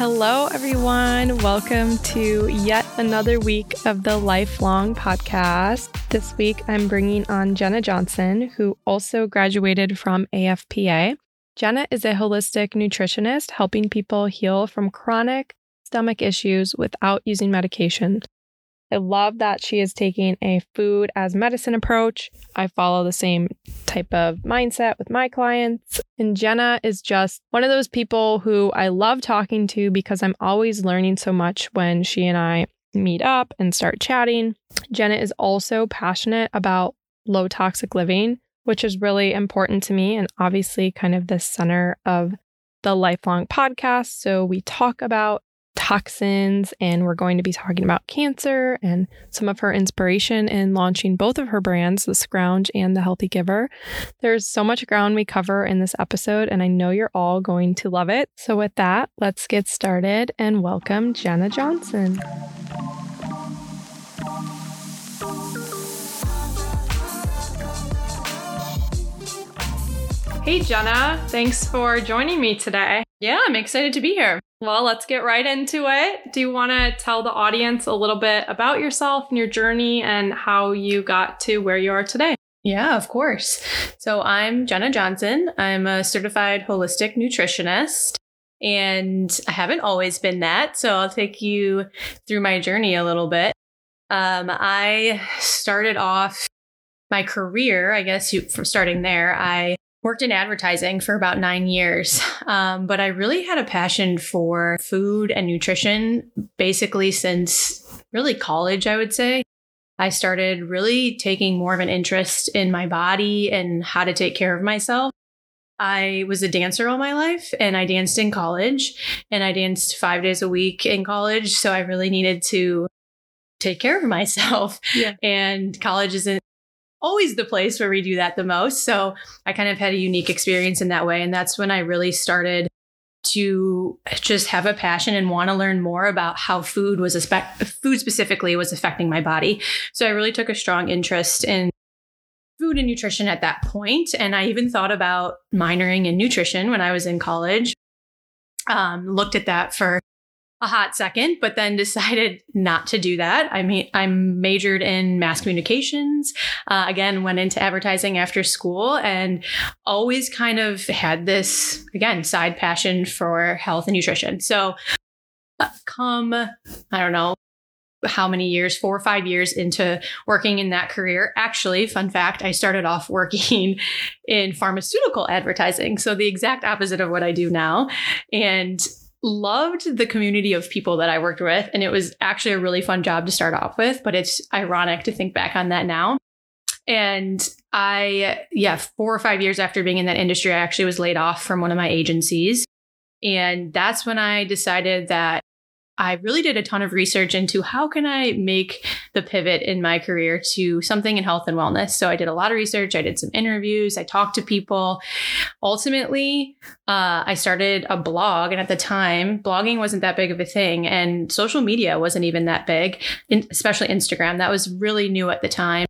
Hello, everyone. Welcome to yet another week of the Lifelong Podcast. This week, I'm bringing on Jenna Johnson, who also graduated from AFPA. Jenna is a holistic nutritionist helping people heal from chronic stomach issues without using medication. I love that she is taking a food as medicine approach. I follow the same type of mindset with my clients. And Jenna is just one of those people who I love talking to because I'm always learning so much when she and I meet up and start chatting. Jenna is also passionate about low toxic living, which is really important to me and obviously kind of the center of the lifelong podcast. So we talk about toxins, and we're going to be talking about cancer and some of her inspiration in launching both of her brands, The Scrounge and The Healthy Giver. There's so much ground we cover in this episode, and I know you're all going to love it. So, with that, let's get started and welcome Jenna Johnson. Hey, Jenna. Thanks for joining me today. Yeah, I'm excited to be here. Well, let's get right into it. Do you want to tell the audience a little bit about yourself and your journey and how you got to where you are today? Yeah, of course. So I'm Jenna Johnson. I'm a certified holistic nutritionist. And I haven't always been that. So I'll take you through my journey a little bit. Um, I started off my career, I guess, from starting there. I worked in advertising for about nine years, um, but I really had a passion for food and nutrition basically since really college, I would say. I started really taking more of an interest in my body and how to take care of myself. I was a dancer all my life and I danced in college and I danced five days a week in college. So I really needed to take care of myself. Yeah. And college isn't always the place where we do that the most. So I kind of had a unique experience in that way. And that's when I really started to just have a passion and want to learn more about how food was a food specifically was affecting my body. So I really took a strong interest in food and nutrition at that point. And I even thought about minoring in nutrition when I was in college. Um, looked at that for a hot second, but then decided not to do that. I mean, I'm majored in mass communications. Uh, again, went into advertising after school and always kind of had this, again, side passion for health and nutrition. So, uh, come, I don't know, how many years, four or five years into working in that career. Actually, fun fact, I started off working in pharmaceutical advertising. So the exact opposite of what I do now. And loved the community of people that I worked with. And it was actually a really fun job to start off with, but it's ironic to think back on that now. And I, yeah, four or five years after being in that industry, I actually was laid off from one of my agencies. And that's when I decided that I really did a ton of research into how can I make the pivot in my career to something in health and wellness. So I did a lot of research. I did some interviews. I talked to people. Ultimately, uh, I started a blog, and at the time, blogging wasn't that big of a thing, and social media wasn't even that big, especially Instagram. That was really new at the time.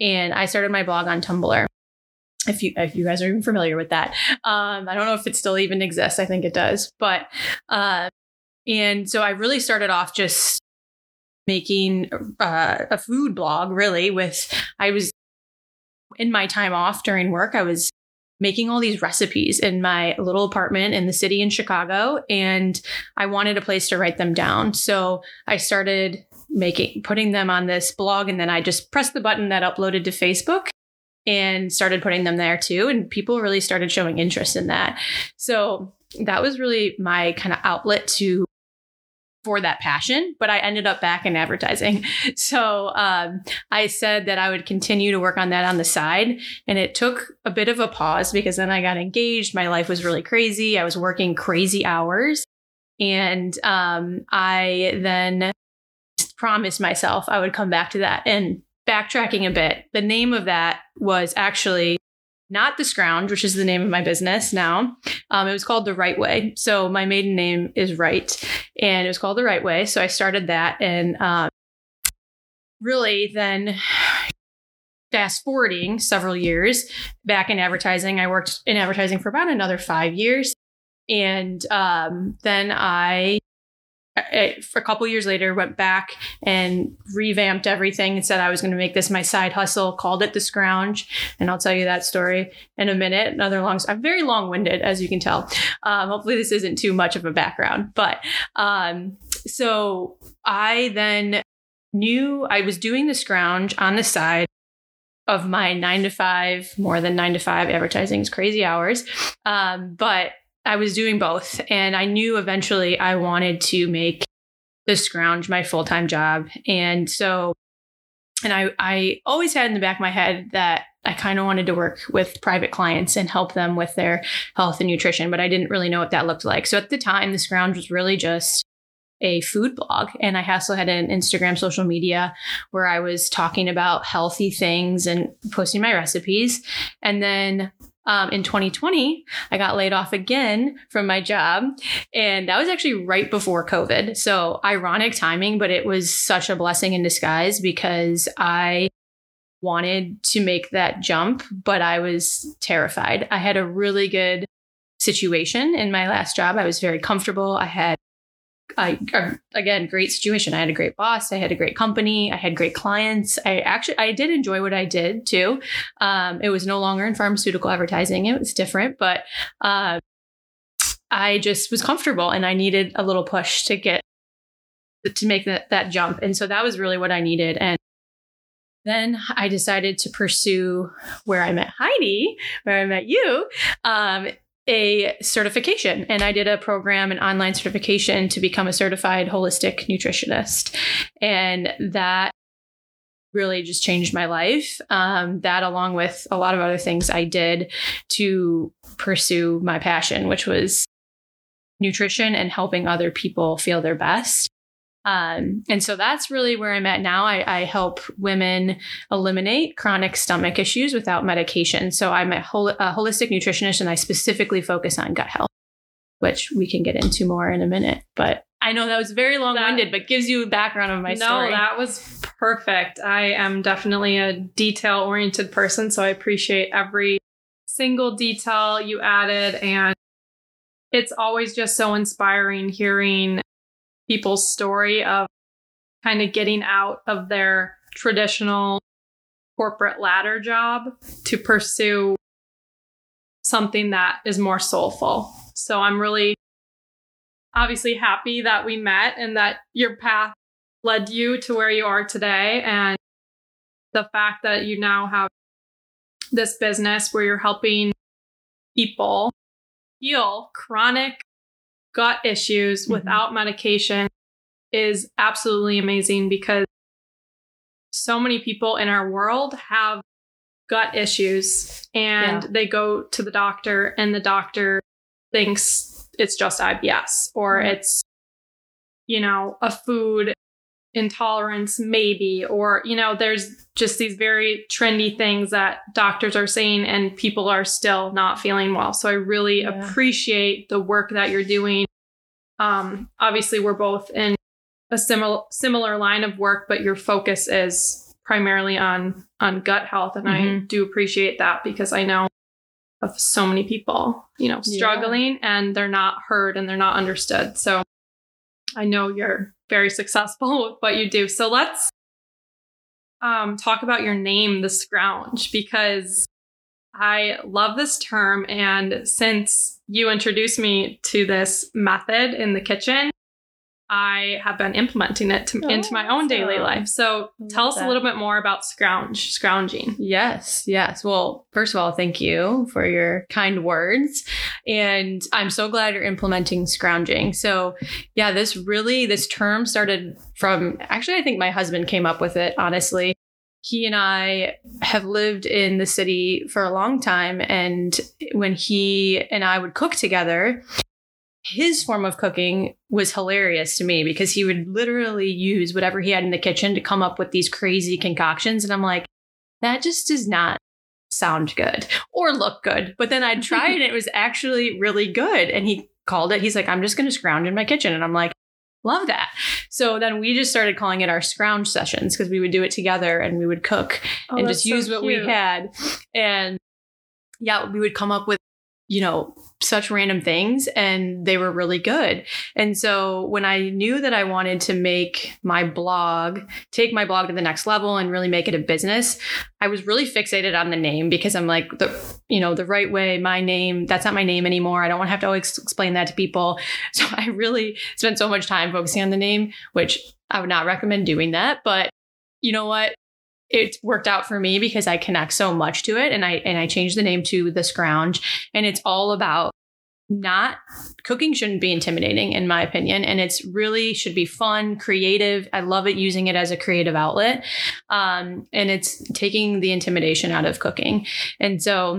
And I started my blog on Tumblr if you if you guys are even familiar with that. Um, I don't know if it still even exists. I think it does, but uh, and so I really started off just making uh, a food blog, really, with I was in my time off during work, I was making all these recipes in my little apartment in the city in Chicago and I wanted a place to write them down. So I started making putting them on this blog and then I just pressed the button that uploaded to Facebook and started putting them there too and people really started showing interest in that. So that was really my kind of outlet to for that passion, but I ended up back in advertising. So um, I said that I would continue to work on that on the side. And it took a bit of a pause because then I got engaged. My life was really crazy. I was working crazy hours. And um, I then promised myself I would come back to that. And backtracking a bit, the name of that was actually not the Scrounge, which is the name of my business now. Um, it was called the Right Way. So my maiden name is Right, and it was called the Right Way. So I started that, and um, really then fast forwarding several years back in advertising, I worked in advertising for about another five years. And um, then I a couple years later went back and revamped everything and said i was going to make this my side hustle called it the scrounge and i'll tell you that story in a minute. Another long i'm very long-winded as you can tell. Um, hopefully this isn't too much of a background but um, so i then knew i was doing the scrounge on the side of my nine to five more than nine to five advertising is crazy hours um, but I was doing both. And I knew eventually I wanted to make the scrounge my full time job. And so, and I, I always had in the back of my head that I kind of wanted to work with private clients and help them with their health and nutrition, but I didn't really know what that looked like. So at the time, the scrounge was really just a food blog. And I also had an Instagram social media where I was talking about healthy things and posting my recipes. And then um, in 2020, I got laid off again from my job. And that was actually right before COVID. So ironic timing, but it was such a blessing in disguise because I wanted to make that jump, but I was terrified. I had a really good situation in my last job. I was very comfortable. I had I again great situation. I had a great boss. I had a great company. I had great clients. I actually I did enjoy what I did too. Um, it was no longer in pharmaceutical advertising. It was different, but uh, I just was comfortable and I needed a little push to get to make that that jump. And so that was really what I needed. And then I decided to pursue where I met Heidi, where I met you, um, a certification and I did a program, an online certification to become a certified holistic nutritionist. And that really just changed my life. Um, that, along with a lot of other things I did to pursue my passion, which was nutrition and helping other people feel their best. Um, and so that's really where I'm at now. I, I, help women eliminate chronic stomach issues without medication. So I'm a, hol- a holistic nutritionist and I specifically focus on gut health, which we can get into more in a minute. But I know that was very long winded, but gives you a background of my no, story. No, that was perfect. I am definitely a detail oriented person. So I appreciate every single detail you added. And it's always just so inspiring hearing people's story of kind of getting out of their traditional corporate ladder job to pursue something that is more soulful. So I'm really obviously happy that we met and that your path led you to where you are today and the fact that you now have this business where you're helping people heal chronic gut issues mm-hmm. without medication is absolutely amazing because so many people in our world have gut issues and yeah. they go to the doctor and the doctor thinks it's just IBS or mm-hmm. it's you know a food intolerance maybe or you know there's just these very trendy things that doctors are saying and people are still not feeling well so i really yeah. appreciate the work that you're doing um obviously we're both in a similar similar line of work but your focus is primarily on on gut health and mm-hmm. i do appreciate that because i know of so many people you know struggling yeah. and they're not heard and they're not understood so i know you're very successful with what you do. So let's um, talk about your name, the scrounge, because I love this term. And since you introduced me to this method in the kitchen, I have been implementing it to, oh, into my own daily life. So tell us that. a little bit more about scrounge, scrounging. Yes, yes. Well, first of all, thank you for your kind words. And I'm so glad you're implementing scrounging. So, yeah, this really, this term started from actually, I think my husband came up with it, honestly. He and I have lived in the city for a long time. And when he and I would cook together, his form of cooking was hilarious to me because he would literally use whatever he had in the kitchen to come up with these crazy concoctions. And I'm like, that just does not sound good or look good. But then I'd try it and it was actually really good. And he called it, he's like, I'm just going to scrounge in my kitchen. And I'm like, love that. So then we just started calling it our scrounge sessions because we would do it together and we would cook Oh, and just so use what we had. And yeah, we would come up with, you know, such random things and they were really good. And so when I knew that I wanted to make my blog, take my blog to the next level and really make it a business, I was really fixated on the name because I'm like the you know, the right way, my name, that's not my name anymore. I don't want to have to always explain that to people. So I really spent so much time focusing on the name, which I would not recommend doing that, but you know what? It worked out for me because I connect so much to it and I and I changed the name to the scrounge. And it's all about not cooking shouldn't be intimidating in my opinion. And it's really should be fun creative. I love it using it as a creative outlet. Um, and it's taking the intimidation out of cooking. And so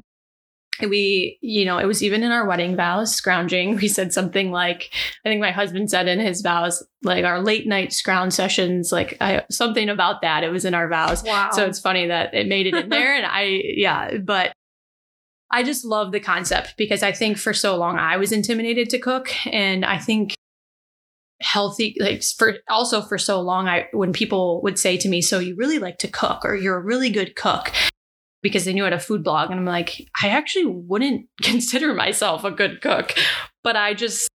we you know it was even in our wedding vows scrounging we said something like i think my husband said in his vows like our late night scrounge sessions like I, something about that it was in our vows Wow. so it's funny that it made it in there. And I, yeah, but I just love the concept because I think for so long I was intimidated to cook. And I think healthy, like for also for so long, I, when people would say to me, So you really like to cook or you're a really good cook because they knew I had a food blog. And I'm like, I actually wouldn't consider myself a good cook, but I just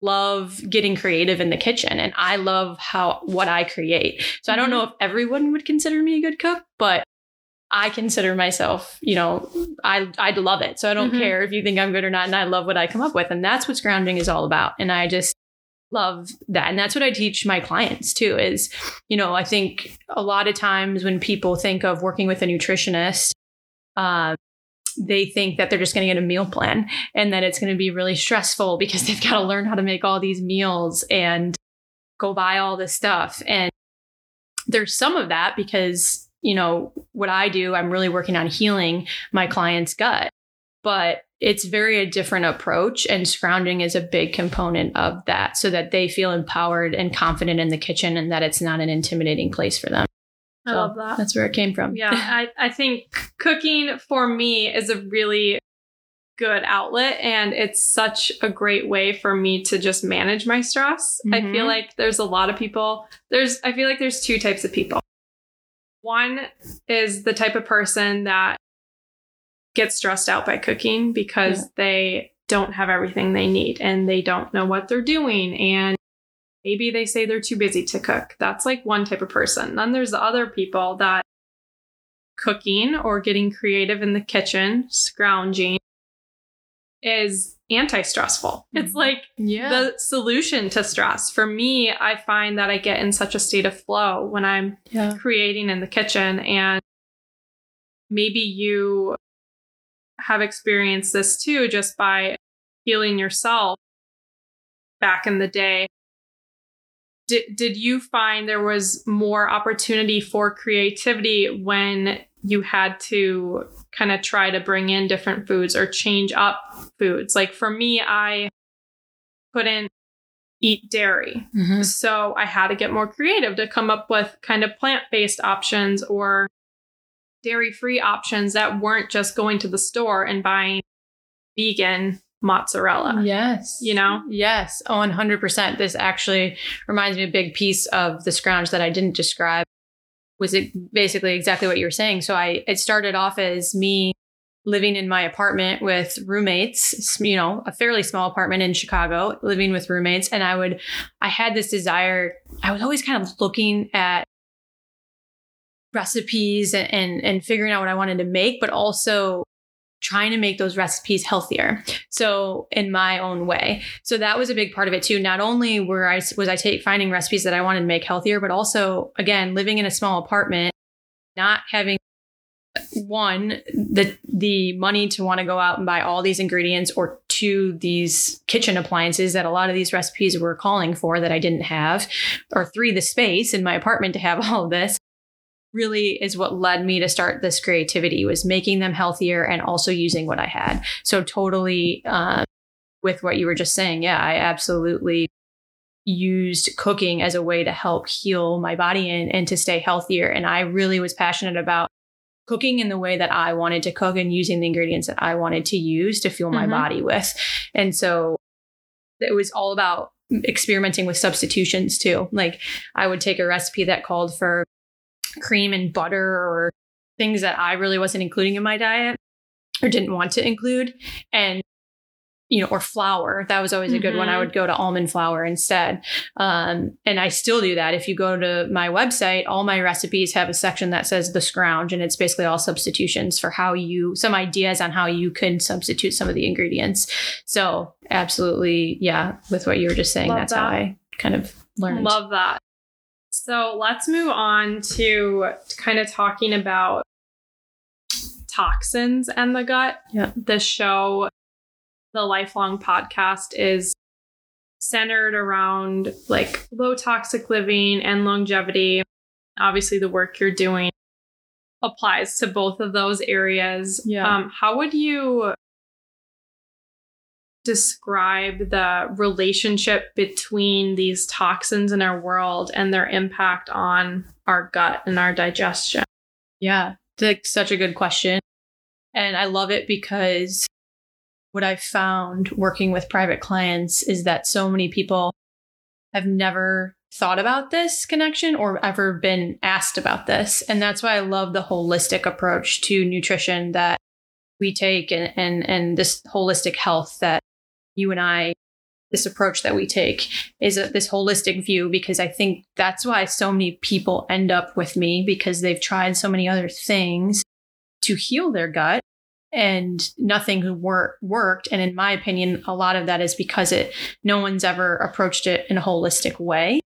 love getting creative in the kitchen and I love how what I create. So I don't know if everyone would consider me a good cook, but I consider myself, you know, I I love it. So I don't Mhm. care if you think I'm good or not and I love what I come up with and that's what scrounging is all about. And I just love that. And that's what I teach my clients too is, you know, I think a lot of times when people think of working with a nutritionist, uh, they think that they're just going to get a meal plan and that it's going to be really stressful because they've got to learn how to make all these meals and go buy all this stuff. And there's some of that because, you know, what I do, I'm really working on healing my client's gut, but it's very a different approach. And scrounging is a big component of that so that they feel empowered and confident in the kitchen and that it's not an intimidating place for them. I So love that. That's where it came from. Yeah, I, I think cooking for me is a really good outlet and it's such a great way for me to just manage my stress. I Mhm. feel like there's a lot of people there's I feel like there's two types of people. One is the type of person that gets stressed out by cooking because Yeah. they don't have everything they need and they don't know what they're doing and maybe they say they're too busy to cook. That's like one type of person. Then there's the other people that cooking or getting creative in the kitchen, scrounging is anti-stressful. It's Mhm. like Yeah. the solution to stress. For me, I find that I get in such a state of flow when I'm yeah. creating in the kitchen and maybe you have experienced this too just by healing yourself back in the day did, did you find there was more opportunity for creativity when you had to kind of try to bring in different foods or change up foods like for me i couldn't eat dairy Mhm. so I had to get more creative to come up with kind of plant based options or dairy free options that weren't just going to the store and buying vegan mozzarella. Yes. You know? Yes. Oh, 100%. This actually reminds me a big piece of the scrounge that I didn't describe was it basically exactly what you were saying. So I it started off as me living in my apartment with roommates, you know, a fairly small apartment in Chicago, living with roommates and I would I had this desire. I was always kind of looking at recipes and, and and figuring out what I wanted to make, but also trying to make those recipes healthier. So in my own way. So that was a big part of it too. Not only were I was I take finding recipes that I wanted to make healthier, but also again living in a small apartment, not having one the the money to want to go out and buy all these ingredients or two these kitchen appliances that a lot of these recipes were calling for that I didn't have or three the space in my apartment to have all of this really is what led me to start this creativity was making them healthier and also using what I had. So totally uh, with what you were just saying, yeah, I absolutely used cooking as a way to help heal my body and, and to stay healthier. And I really was passionate about cooking in the way that I wanted to cook and using the ingredients that I wanted to use to fuel my Mhm. body with. And so it was all about experimenting with substitutions too. Like I would take a recipe that called for cream and butter or things that I really wasn't including in my diet or didn't want to include and you know, or flour. That was always a good mm-hmm. one. I mm-hmm. would go to almond flour instead. Um, and I still do that. If you go to my website, all my recipes have a section that says the scrounge, and it's basically all substitutions for how you, some ideas on how you can substitute some of the ingredients. So, absolutely, yeah, with what you were just saying, Love that's that. how I kind of learned. Love that. So, let's move on to kind of talking about toxins and the gut. Yeah. The show the lifelong podcast is centered around like low toxic living and longevity. Obviously, the work you're doing applies to both of those areas. Yeah. Um, how would you describe the relationship between these toxins in our world and their impact on our gut and our digestion? Yeah, that's such a good question. And I love it because what I've found working with private clients is that so many people have never thought about this connection or ever been asked about this. And that's why I love the holistic approach to nutrition that we take and, and, and this holistic health that you and I, this approach that we take is a, this holistic view because I think that's why so many people end up with me because they've tried so many other things to heal their gut and nothing wor- worked. And in my opinion a lot of that is because it no one's ever approached it in a holistic way.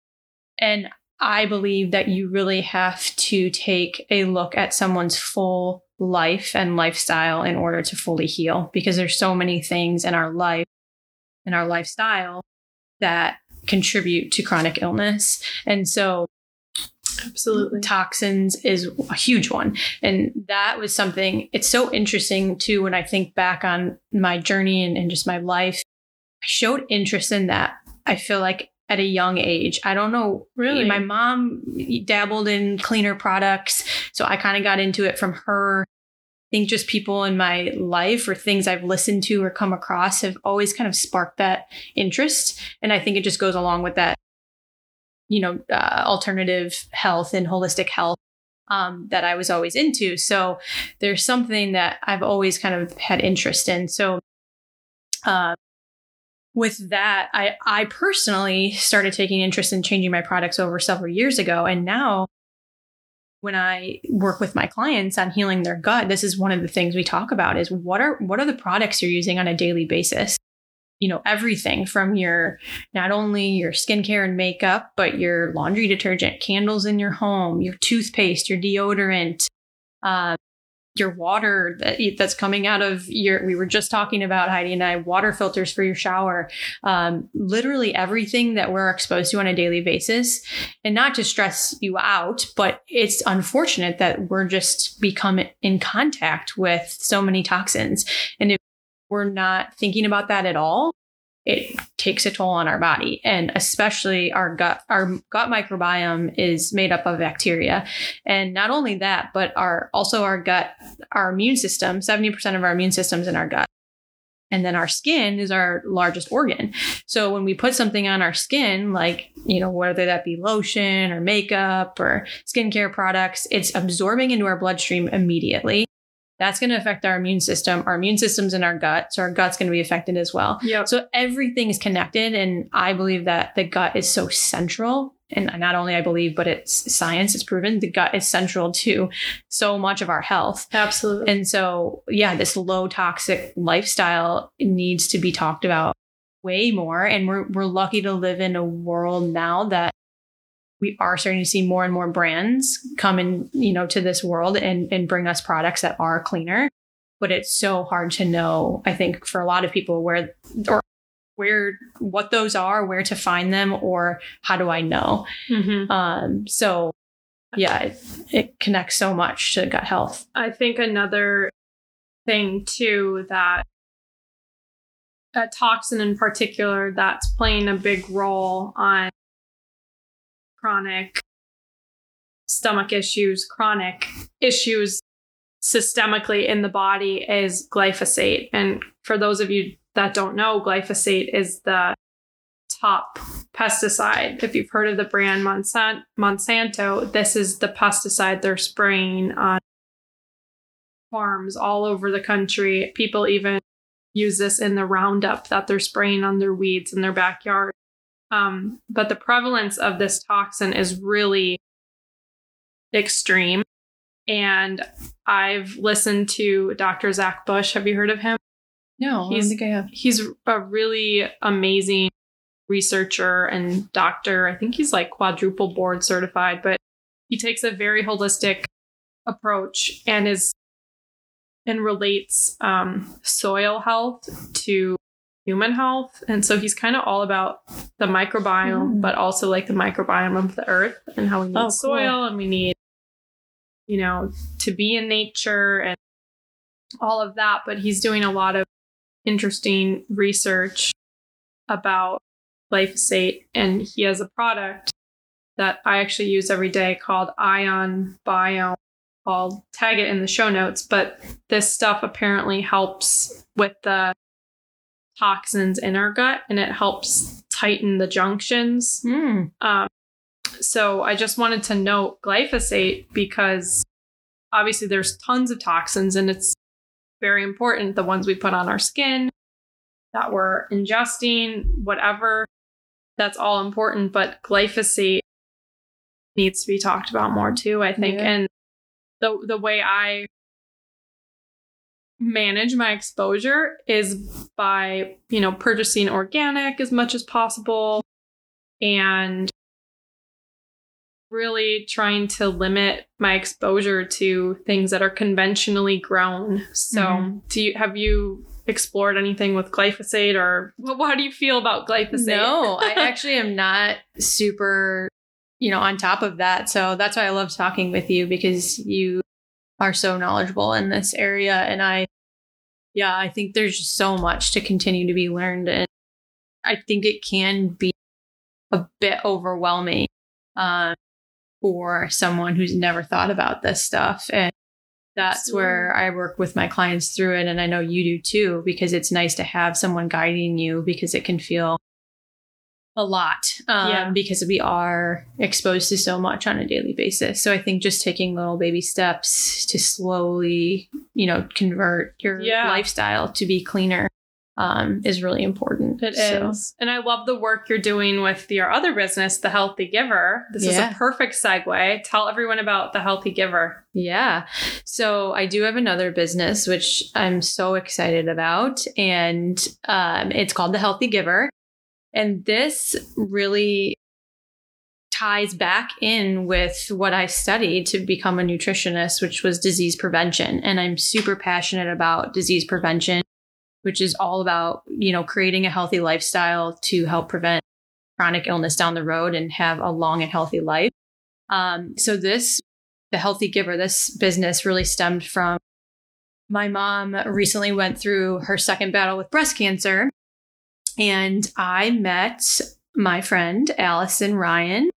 And i believe that you really have to take a look at someone's full life and lifestyle in order to fully heal because there's so many things in our life and our lifestyle that contribute to chronic illness and so Absolutely. Toxins is a huge one. And that was something, it's so interesting too when I think back on my journey and, and just my life. I showed interest in that. I feel like at a young age. I don't know. Really? My mom dabbled in cleaner products. So I kind of got into it from her. Think just people in my life or things I've listened to or come across have always kind of sparked that interest. And I think it just goes along with that you know, uh, alternative health and holistic health um, that I was always into. So there's something that I've always kind of had interest in. So uh, with that, I, I personally started taking interest in changing my products over several years ago. And now when I work with my clients on healing their gut, this is one of the things we talk about is what are what are the products you're using on a daily basis? you know, everything from your not only your skincare and makeup, but your laundry detergent, candles in your home, your toothpaste, your deodorant, uh, your water that, that's coming out of your we were just talking about heidi and i water filters for your shower. Um, literally everything that we're exposed to on a daily basis and not to stress you out but it's unfortunate that we're just become in contact with so many toxins. And if we're not thinking about that at all, it takes a toll on our body. And especially our gut our gut microbiome is made up of bacteria. And not only that but our also our gut our immune system 70% of our immune system's in our gut. And then our skin is our largest organ. So when we put something on our skin like you know whether that be lotion or makeup or skincare products it's absorbing into our bloodstream immediately that's going to affect our immune system. Our immune system's in our gut, so our gut's going to be affected as well. Yep. So everything is connected, and I believe that the gut is so central. And not only I believe, but it's science is proven the gut is central to so much of our health. Absolutely. And so, yeah, this low toxic lifestyle needs to be talked about way more. And we're we're lucky to live in a world now that we are starting to see more and more brands come in, you know, to this world and, and bring us products that are cleaner. But it's so hard to know, I think, for a lot of people where or where what those are, where to find them, or how do I know? Mm-hmm. Um, so yeah, it, it connects so much to gut health. I think another thing too that a toxin in particular that's playing a big role on chronic stomach issues, chronic issues systemically in the body is glyphosate. And for those of you that don't know, glyphosate is the top pesticide. If you've heard of the brand Monsanto, this is the pesticide they're spraying on farms all over the country. People even use this in the Roundup that they're spraying on their weeds in their backyard. Um, but the prevalence of this toxin is really extreme. And I've listened to Dr. Zach Bush. Have you heard of him? No, He's- I think I have. He's a really amazing researcher and doctor. I think he's like quadruple board certified, but he takes a very holistic approach and is and relates um, soil health to human health. And so he's kind of all about the microbiome, Mm. but also like the microbiome of the earth and how we need Oh, cool. soil and we need, you know, to be in nature and all of that. But he's doing a lot of interesting research about glyphosate and he has a product that I actually use every day called Ion Biome. I'll tag it in the show notes, but this stuff apparently helps with the toxins in our gut and it helps tighten the junctions. Hmm. Um, so I just wanted to note glyphosate because obviously there's tons of toxins and it's very important the ones we put on our skin that we're ingesting, whatever. That's all important, but glyphosate needs to be talked about more too, I think. Yeah. And the the way I manage my exposure is by, you know, purchasing organic as much as possible and really trying to limit my exposure to things that are conventionally grown. So, Mhm. do you have you explored anything with glyphosate or well, how do you feel about glyphosate? No, I actually am not super, you know, on top of that. So that's why I love talking with you because you are so knowledgeable in this area. And I, yeah, I think there's just so much to continue to be learned. And I think it can be a bit overwhelming um, for someone who's never thought about this stuff. And that's where I work with my clients through it. And I know you do too, because it's nice to have someone guiding you because it can feel a lot um, Yeah. because we are exposed to so much on a daily basis. So I think just taking little baby steps to slowly, you know, convert your Yeah. lifestyle to be cleaner um, is really important. It is, So- And I love the work you're doing with your other business, The Healthy Giver. This is a perfect segue. Tell everyone about The Healthy Giver. Yeah. So I do have another business, which I'm so excited about. And um, it's called The Healthy Giver. And this really ties back in with what I studied to become a nutritionist, which was disease prevention. And I'm super passionate about disease prevention, which is all about, you know, creating a healthy lifestyle to help prevent chronic illness down the road and have a long and healthy life. Um, so this the healthy giver this business really stemmed from my mom recently went through her second battle with breast cancer and i met my friend allison ryan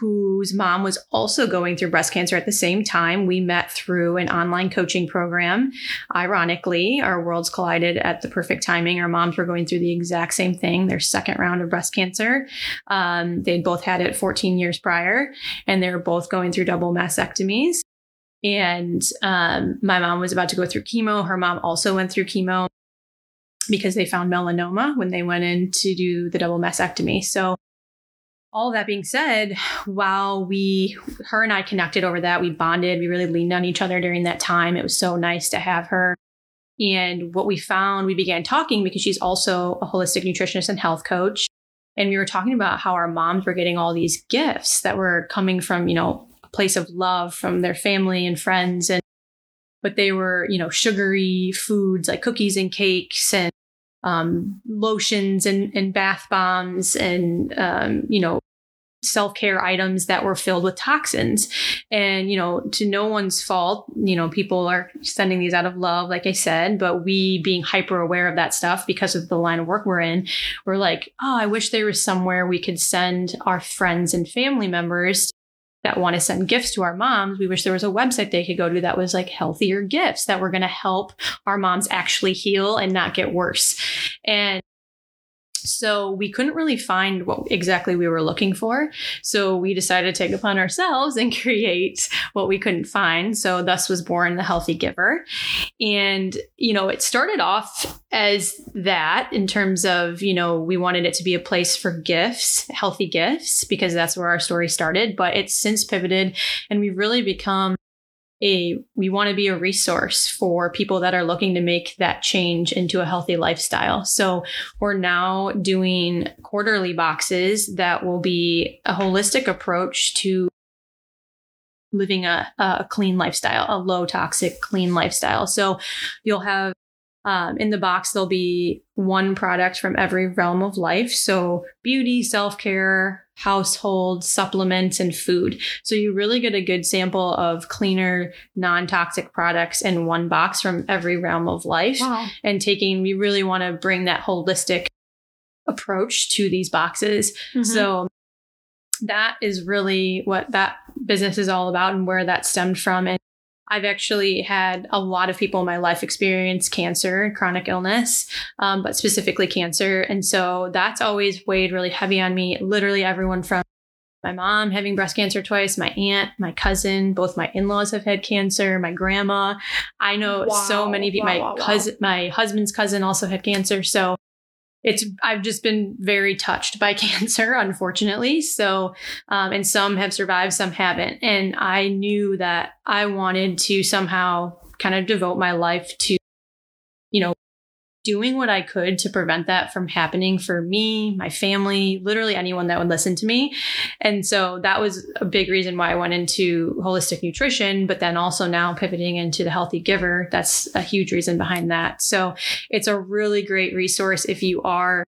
whose mom was also going through breast cancer at the same time we met through an online coaching program ironically our worlds collided at the perfect timing our moms were going through the exact same thing their second round of breast cancer um, they'd both had it 14 years prior and they were both going through double mastectomies. And um, my mom was about to go through chemo. Her mom also went through chemo because they found melanoma when they went in to do the double mastectomy. So, all that being said, while we, her and I connected over that, we bonded, we really leaned on each other during that time. It was so nice to have her. And what we found, we began talking because she's also a holistic nutritionist and health coach and we were talking about how our moms were getting all these gifts that were coming from you know a place of love from their family and friends and but they were you know sugary foods like cookies and cakes and um, lotions and, and bath bombs and um, you know self-care items that were filled with toxins. And you know to no one's fault you know people are sending these out of love like i said but we being hyper aware of that stuff because of the line of work we're in we're like oh i wish there was somewhere we could send our friends and family members that want to send gifts to our moms we wish there was a website they could go to that was like healthier gifts that were going to help our moms actually heal and not get worse. And So we couldn't really find what exactly we were looking for. So we decided to take upon ourselves and create what we couldn't find. So thus was born the Healthy Giver. And, you know, it started off as that in terms of, you know, we wanted it to be a place for gifts, healthy gifts, because that's where our story started. But it's since pivoted and we've really become a we want to be a resource for people that are looking to make that change into a healthy lifestyle. So we're now doing quarterly boxes that will be a holistic approach to living a, a clean lifestyle, a low toxic, clean lifestyle. So you'll have um, in the box, there'll be one product from every realm of life. So beauty, self care, household, supplements, and food. So you really get a good sample of cleaner, non toxic products in one box from every realm of life. Wow. And taking, we really want to bring that holistic approach to these boxes. Mhm. So that is really what that business is all about and where that stemmed from. And I've actually had a lot of people in my life experience cancer, chronic illness, um, but specifically cancer. And so that's always weighed really heavy on me. Literally, everyone from my mom having breast cancer twice, my aunt, my cousin, both my in-laws have had cancer, my grandma. I know so many people. wow, my wow, wow. cousin, my husband's cousin also had cancer. So it's I've just been very touched by cancer, unfortunately. So, um, and some have survived, some haven't. And I knew that I wanted to somehow kind of devote my life to, you know, doing what I could to prevent that from happening for me, my family, literally anyone that would listen to me. And so that was a big reason why I went into holistic nutrition, but then also now pivoting into the healthy giver. That's a huge reason behind that. So it's a really great resource if you are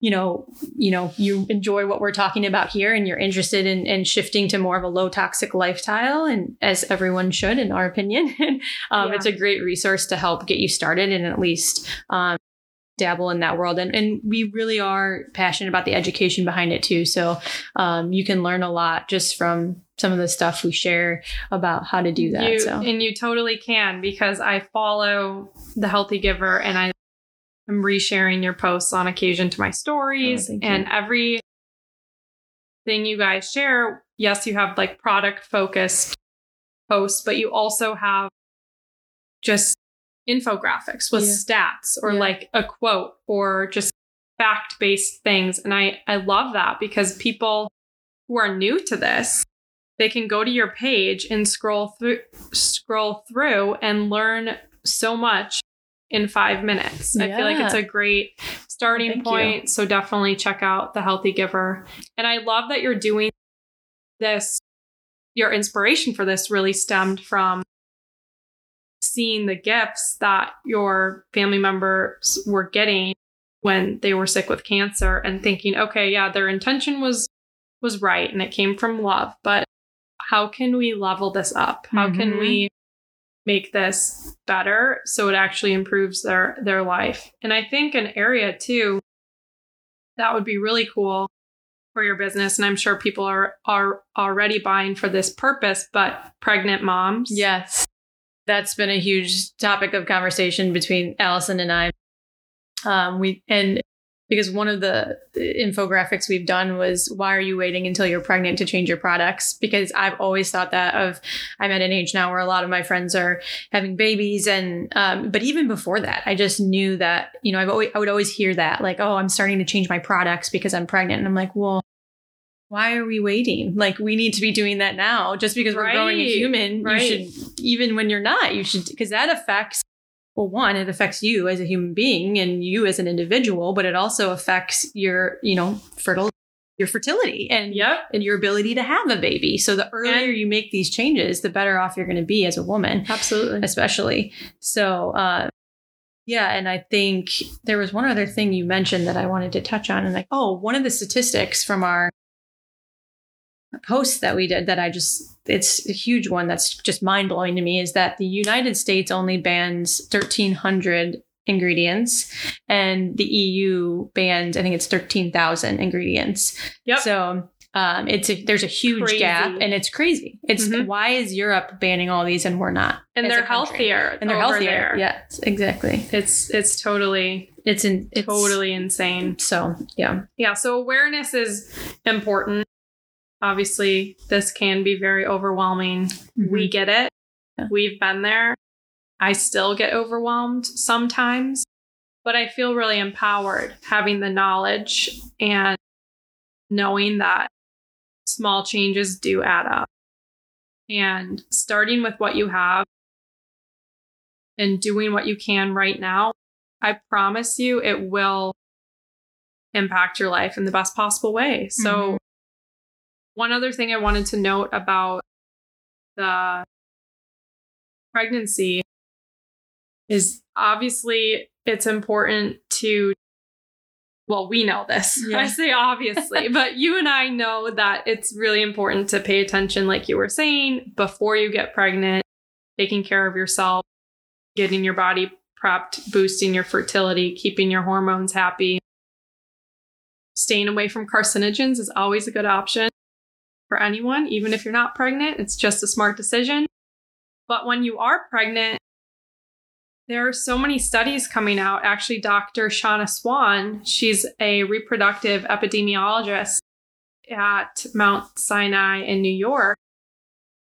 you know you know you enjoy what we're talking about here and you're interested in, in shifting to more of a low toxic lifestyle and as everyone should in our opinion. Um, Yeah. it's a great resource to help get you started and at least um, dabble in that world. And, and we really are passionate about the education behind it too. So um, you can learn a lot just from some of the stuff we share about how to do that You, so. And you totally can because I follow the Healthy Giver and I am resharing your posts on occasion to my stories. Oh, and every thing you guys share, yes, you have like product focused posts, but you also have just infographics with stats or Yeah. like a quote or just fact based things. And I, I love that because people who are new to this, they can go to your page and scroll through scroll through and learn so much in five minutes. I feel like it's a great starting Thank you. point. So definitely check out the Healthy Giver. And I love that you're doing this. Your inspiration for this really stemmed from seeing the gifts that your family members were getting when they were sick with cancer and thinking, okay, yeah, their intention was was right and it came from love, but how can we level this up? How can Mhm. we make this better so it actually improves their their life? And I think an area too that would be really cool for your business and I'm sure people are are already buying for this purpose, but pregnant moms. Yes. That's been a huge topic of conversation between Allison and I. Um, we and because one of the infographics we've done was why are you waiting until you're pregnant to change your products? Because I've always thought that of I'm at an age now where a lot of my friends are having babies and um, but even before that, I just knew that, you know, I've always I would always hear that, like, oh, I'm starting to change my products because I'm pregnant. And I'm like, well, why are we waiting? Like we need to be doing that now. Just because we're growing a human, Right. you should even when you're not, you should because that affects well, one, it affects you as a human being and you as an individual, but it also affects your, you know, fertile your fertility and Yep. and your ability to have a baby. So the earlier And- you make these changes, the better off you're going to be as a woman Absolutely. especially. So, uh, yeah, and I think there was one other thing you mentioned that I wanted to touch on, and like, oh, one of the statistics from our post that we did that I just it's a huge one that's just mind blowing to me is that the United States only bans thirteen hundred ingredients and the EU bans I think it's thirteen thousand ingredients. Yep. So um, it's a, there's a huge Crazy. gap and it's crazy. It's Mhm. why is Europe banning all these and we're not? and they're healthier. and they're healthier. there. Yes, exactly. It's it's totally It's in it's totally insane. So yeah. Yeah. So awareness is important. Obviously, this can be very overwhelming. We get it. Yeah. We've been there. I still get overwhelmed sometimes, but I feel really empowered having the knowledge and knowing that small changes do add up. And starting with what you have and doing what you can right now, I promise you it will impact your life in the best possible way. So, Mhm. One other thing I wanted to note about the pregnancy is obviously it's important to well we know this. Yeah. i say obviously but you and i know that it's really important to pay attention like you were saying before you get pregnant taking care of yourself getting your body prepped boosting your fertility keeping your hormones happy. Staying away from carcinogens is always a good option for anyone even if you're not pregnant it's just a smart decision but when you are pregnant there are so many studies coming out. Actually, Dr. Shanna Swan, she's a reproductive epidemiologist at Mount Sinai in New York.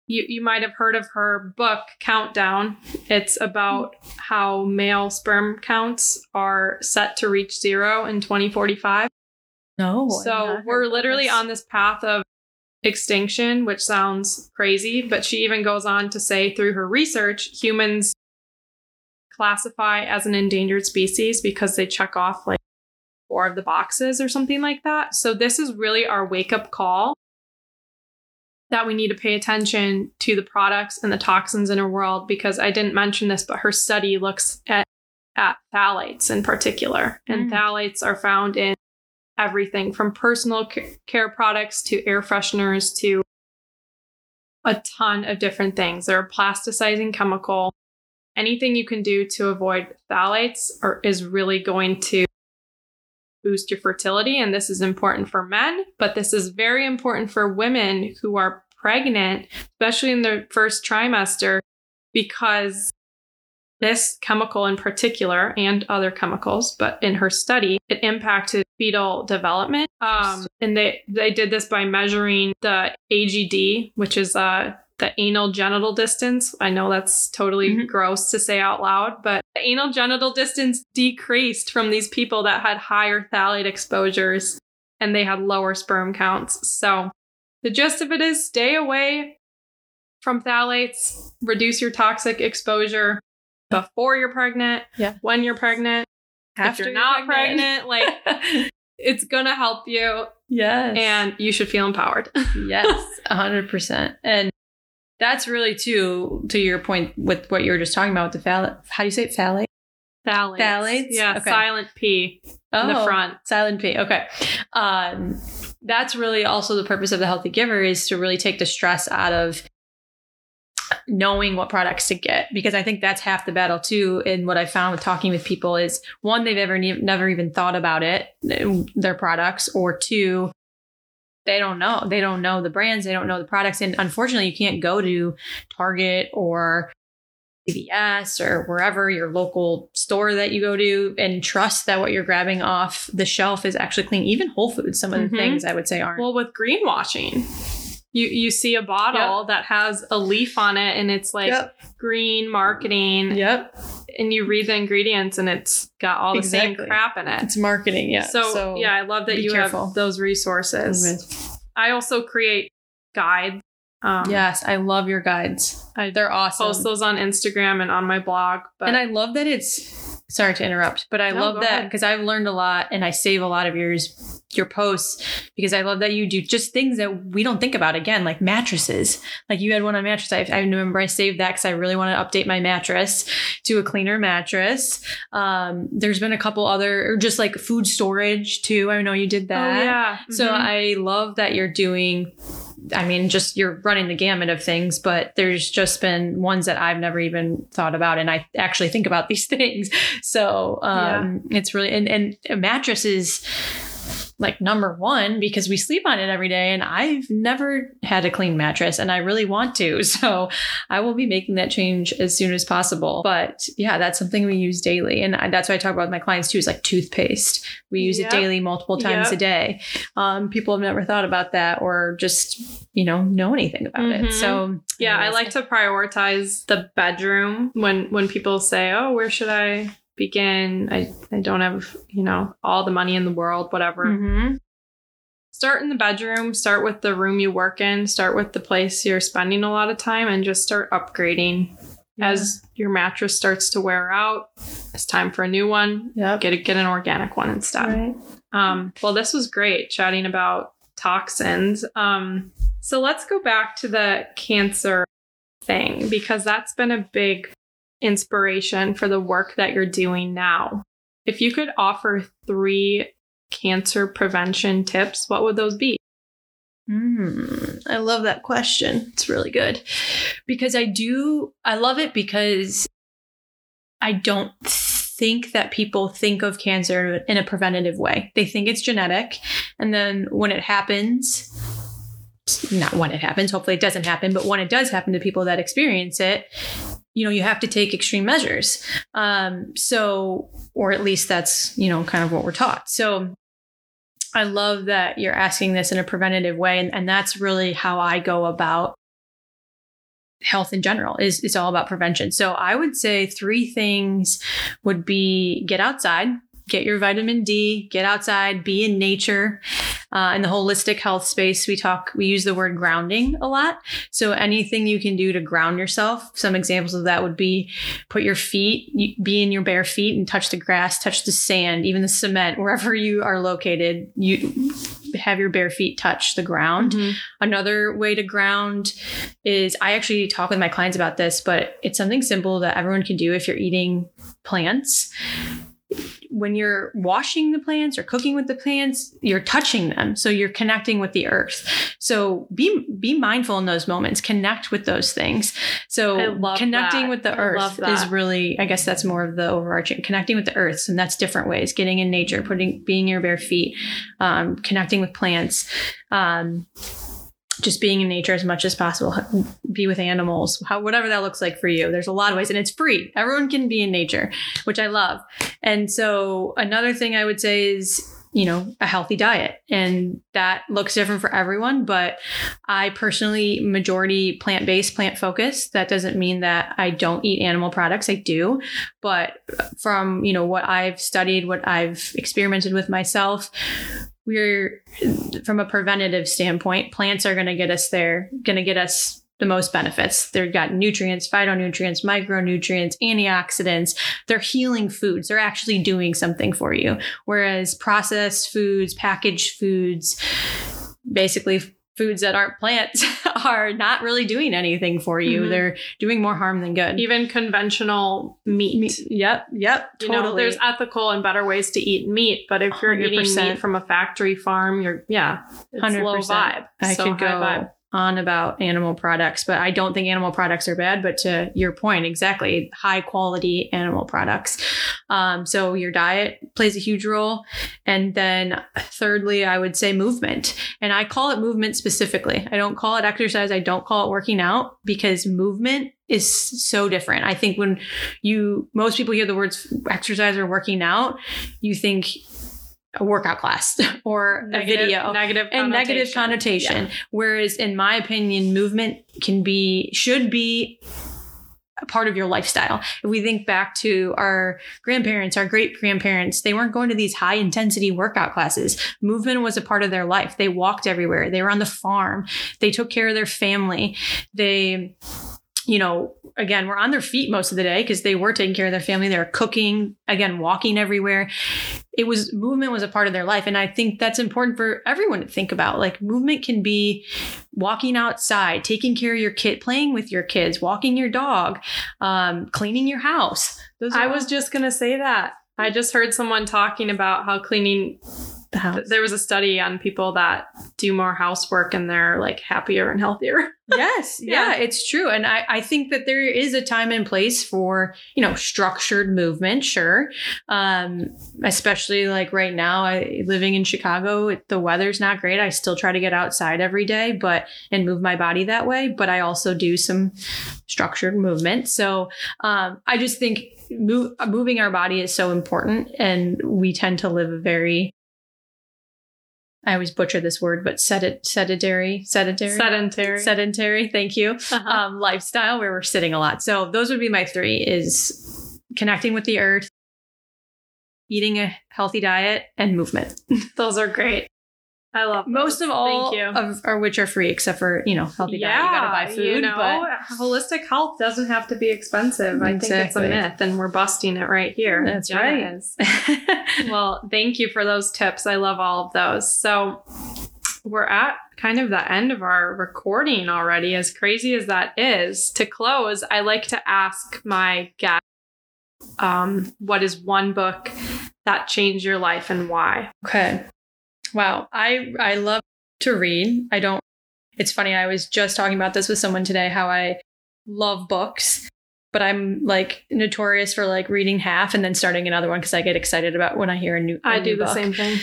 You, you might have heard of her book, Countdown. It's about how male sperm counts are set to reach zero in 2045. No. So we're literally this. on this path of extinction, which sounds crazy, but she even goes on to say through her research, humans classify as an endangered species because they check off like four of the boxes or something like that. So this is really our wake up call that we need to pay attention to the products and the toxins in our world because I didn't mention this, but her study looks at at phthalates in particular. And Mm. phthalates are found in everything from personal care products to air fresheners to a ton of different things. They're a plasticizing chemical. Anything you can do to avoid phthalates are, is really going to boost your fertility. And this is important for men, but this is very important for women who are pregnant, especially in their first trimester, because this chemical in particular and other chemicals, but in her study, it impacted fetal development. Um, and they, they did this by measuring the AGD, which is uh, the anal genital distance. I know that's totally Mhm. gross to say out loud, but the anal genital distance decreased from these people that had higher phthalate exposures and they had lower sperm counts. So the gist of it is stay away from phthalates, reduce your toxic exposure before you're pregnant, Yeah. when you're pregnant, After if you're you're not pregnant. pregnant, like it's gonna help you yes. and you should feel empowered. yes, a hundred percent. And that's really too to your point with what you were just talking about with the phthalate. How do you say it? Phthalate? Phthalates. Phthalates? Yeah, Okay. silent P in the front. Silent P. Okay. Um, that's really also the purpose of the Healthy Giver is to really take the stress out of knowing what products to get because I think that's half the battle too. And what I found with talking with people is one, they've ever ne- never even thought about it, their products, or two, they don't know. They don't know the brands. They don't know the products. And unfortunately, you can't go to Target or CVS or wherever your local store that you go to and trust that what you're grabbing off the shelf is actually clean. Even Whole Foods, some of the Mhm. things I would say aren't. Well, with greenwashing, you you see a bottle that has a leaf on it and it's like Yep. green marketing, Yep. and you read the ingredients and it's got all the same crap in it. It's marketing. Yeah. So, yeah, I love that you careful. have those resources. I also create guides. Um, yes. I love your guides. I They're awesome. post those on Instagram and on my blog. But and I love that it's sorry to interrupt, but I No, love that because I've learned a lot and I save a lot of yours your posts because I love that you do just things that we don't think about again, like mattresses. Like you had one on mattress. I, I remember I saved that because I really want to update my mattress to a cleaner mattress. Um, there's been a couple other, or just like food storage too. I know you did that. oh yeah, So Mhm. I love that you're doing. I mean, just you're running the gamut of things, but there's just been ones that I've never even thought about, and I actually think about these things. So um, it's really and and a mattress is like number one because we sleep on it every day and I've never had a clean mattress and I really want to. So I will be making that change as soon as possible. But yeah, that's something we use daily. And I, that's what I talk about with my clients too is like toothpaste. We use Yep. it daily multiple times Yep. a day. Um, people have never thought about that or just, you know, know anything about Mhm. it. So Yeah, I like to prioritize the bedroom when when people say, "Oh, where should I begin?" I I don't have, you know, all the money in the world, whatever. Mhm. Start in the bedroom, start with the room you work in, start with the place you're spending a lot of time and just start upgrading. As your mattress starts to wear out, it's time for a new one. Yep. Get a, get an organic one instead. Right. Um, well, this was great chatting about toxins. Um, so let's go back to the cancer thing because that's been a big inspiration for the work that you're doing now. If you could offer three cancer prevention tips, what would those be? Mm, I love that question. It's really good because I do, I love it because I don't think that people think of cancer in a preventative way. They think it's genetic. And then when it happens, not when it happens, hopefully it doesn't happen, but when it does happen to people that experience it, you know, you have to take extreme measures. Um, so, or at least that's, you know, kind of what we're taught. So, I love that you're asking this in a preventative way. And, and that's really how I go about health in general is it's all about prevention. So I would say three things would be get outside, get your vitamin D, get outside, be in nature. Uh, in the holistic health space, we talk, we use the word grounding a lot. So anything you can do to ground yourself. Some examples of that would be put your feet, be in your bare feet and touch the grass, touch the sand, even the cement, wherever you are located. You have your bare feet touch the ground. Another way to ground is I actually talk with my clients about this, but it's something simple that everyone can do if you're eating plants. When you're washing the plants or cooking with the plants, you're touching them. So you're connecting with the earth. So be be mindful in those moments. Connect with those things. So connecting that. with the earth is really, I guess that's more of the overarching connecting with the earth. And that's different ways. Getting in nature, putting being your bare feet, um, connecting with plants. Um, just being in nature as much as possible be with animals how whatever that looks like for you. There's a lot of ways and it's free. Everyone can be in nature which i love. And so another thing i would say is you know a healthy diet and that looks different for everyone but i personally majority plant-based plant focused that doesn't mean that i don't eat animal products i do but from you know what i've studied what i've experimented with myself we're from a preventative standpoint plants are going to get us there going to get us the most benefits. They've got nutrients phytonutrients micronutrients antioxidants. They're healing foods. They're actually doing something for you. Whereas processed foods packaged foods basically foods that aren't plants are not really doing anything for you Mhm. they're doing more harm than good Even conventional meat. Me- yep yep You totally know, there's ethical and better ways to eat meat, but if you're eating 100%. meat from a factory farm, you're yeah, it's 100%. low vibe. I So could go vibe. On about animal products, but I don't think animal products are bad. But to your point, exactly, high quality animal products. Um, so your diet plays a huge role. And then thirdly, I would say movement. And I call it movement specifically. I don't call it exercise. I don't call it working out because movement is so different. I think when you, most people hear the words exercise or working out, you think a workout class or Negative- a video negative and negative connotation. Whereas, in my opinion, movement can be, should be a part of your lifestyle. If we think back to our grandparents, our great grandparents, they weren't going to these high intensity workout classes. Movement was a part of their life. They walked everywhere. They were on the farm. They took care of their family. They, you know, again, were on their feet most of the day because they were taking care of their family. They were cooking, again, walking everywhere. It was movement was a part of their life. And I think that's important for everyone to think about. Like movement can be walking outside, taking care of your kid, playing with your kids, walking your dog, um, cleaning your house. Those I was just gonna say that. I just heard someone talking about how cleaning the house. There was a study on people that do more housework and they're like happier and healthier. yes, yeah. Yeah. it's true. And I, I think that there is a time and place for, you know, structured movement, sure. Um, especially like right now, I living in Chicago, it- the weather's not great. I still try to get outside every day, but and move my body that way. But I also do some structured movement. So um, I just think move, moving our body is so important, and we tend to live a very I always butcher this word, but sedent, sedentary, sedentary, Sedentary. sedentary. Thank you. Uh-huh. Um, lifestyle where we're sitting a lot. So those would be my three: is connecting with the earth, eating a healthy diet, and movement. Those are great. I love Most of all Thank you. of are which are free, except for you know healthy diet. You gotta buy food, you know, but holistic health doesn't have to be expensive. I think it's a myth, and we're busting it right here. That's Jenna right. is. well, thank you for those tips. I love all of those. So we're at kind of the end of our recording already, as crazy as that is. To close, I like to ask my guests um, what is one book that changed your life and why? Okay. Wow. I I love to read. I don't It's funny. I was just talking about this with someone today how I love books, but I'm like notorious for like reading half and then starting another one because I get excited about when I hear a new a I new do the book. same thing.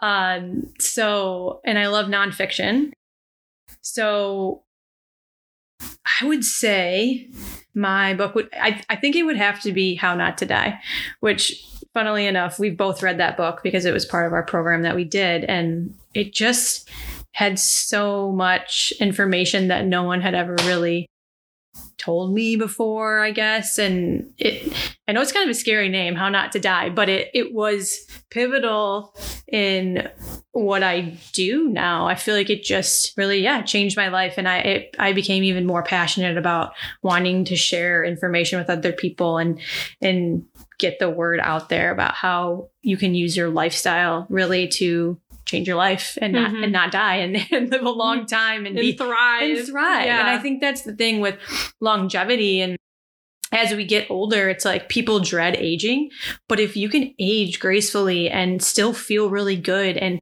Um, so, and I love nonfiction. So, I would say my book would, I, I think it would have to be How Not to Die, which, funnily enough, we've both read that book because it was part of our program that we did. And it just had so much information that no one had ever really told me before, I guess. And it, I know it's kind of a scary name, How Not to Die, but it, it was pivotal in what I do now. I feel like it just really, yeah, changed my life. And I, it, I became even more passionate about wanting to share information with other people and, and get the word out there about how you can use your lifestyle really to change your life and not, Mhm. and not die and, and live a long time and, be thrive. and thrive. Yeah. And I think that's the thing with longevity and as we get older, it's like people dread aging, but if you can age gracefully and still feel really good and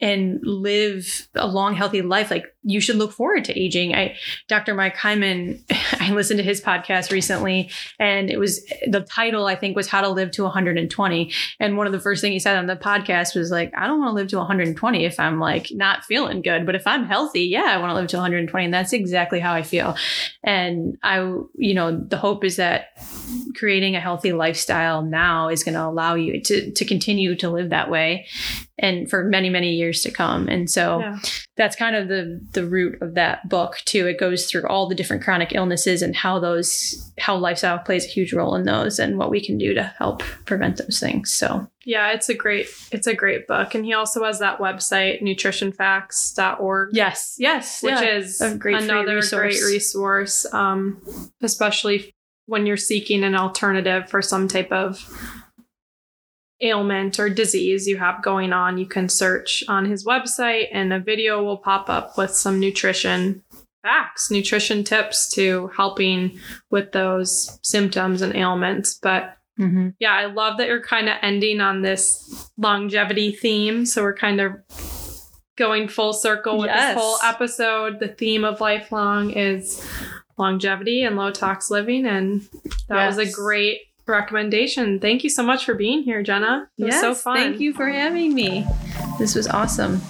and live a long healthy life like you should look forward to aging. I dr Mark Hyman i listened to his podcast recently and it was the title i think was how to live to 120 and one of the first things he said on the podcast was like i don't want to live to 120 if i'm like not feeling good but if i'm healthy yeah i want to live to 120 and that's exactly how i feel. And i you know the hope is that creating a healthy lifestyle now is going to allow you to to continue to live that way and for many many years to come. And so Yeah. That's kind of the the root of that book too it goes through all the different chronic illnesses and how those how lifestyle plays a huge role in those and what we can do to help prevent those things so Yeah, it's a great it's a great book. And he also has that website, nutritionfacts.org. yes yes Which yeah, is a great another resource. great resource, um, especially when you're seeking an alternative for some type of ailment or disease you have going on. You can search on his website, and a video will pop up with some nutrition facts, nutrition tips to helping with those symptoms and ailments. But Mhm. yeah, I love that you're kind of ending on this longevity theme. So we're kind of going full circle with Yes. this whole episode. The theme of lifelong is longevity and low tox living. And that was a great recommendation. Thank you so much for being here, Jenna. It was so Yes, fun. thank you for having me this was awesome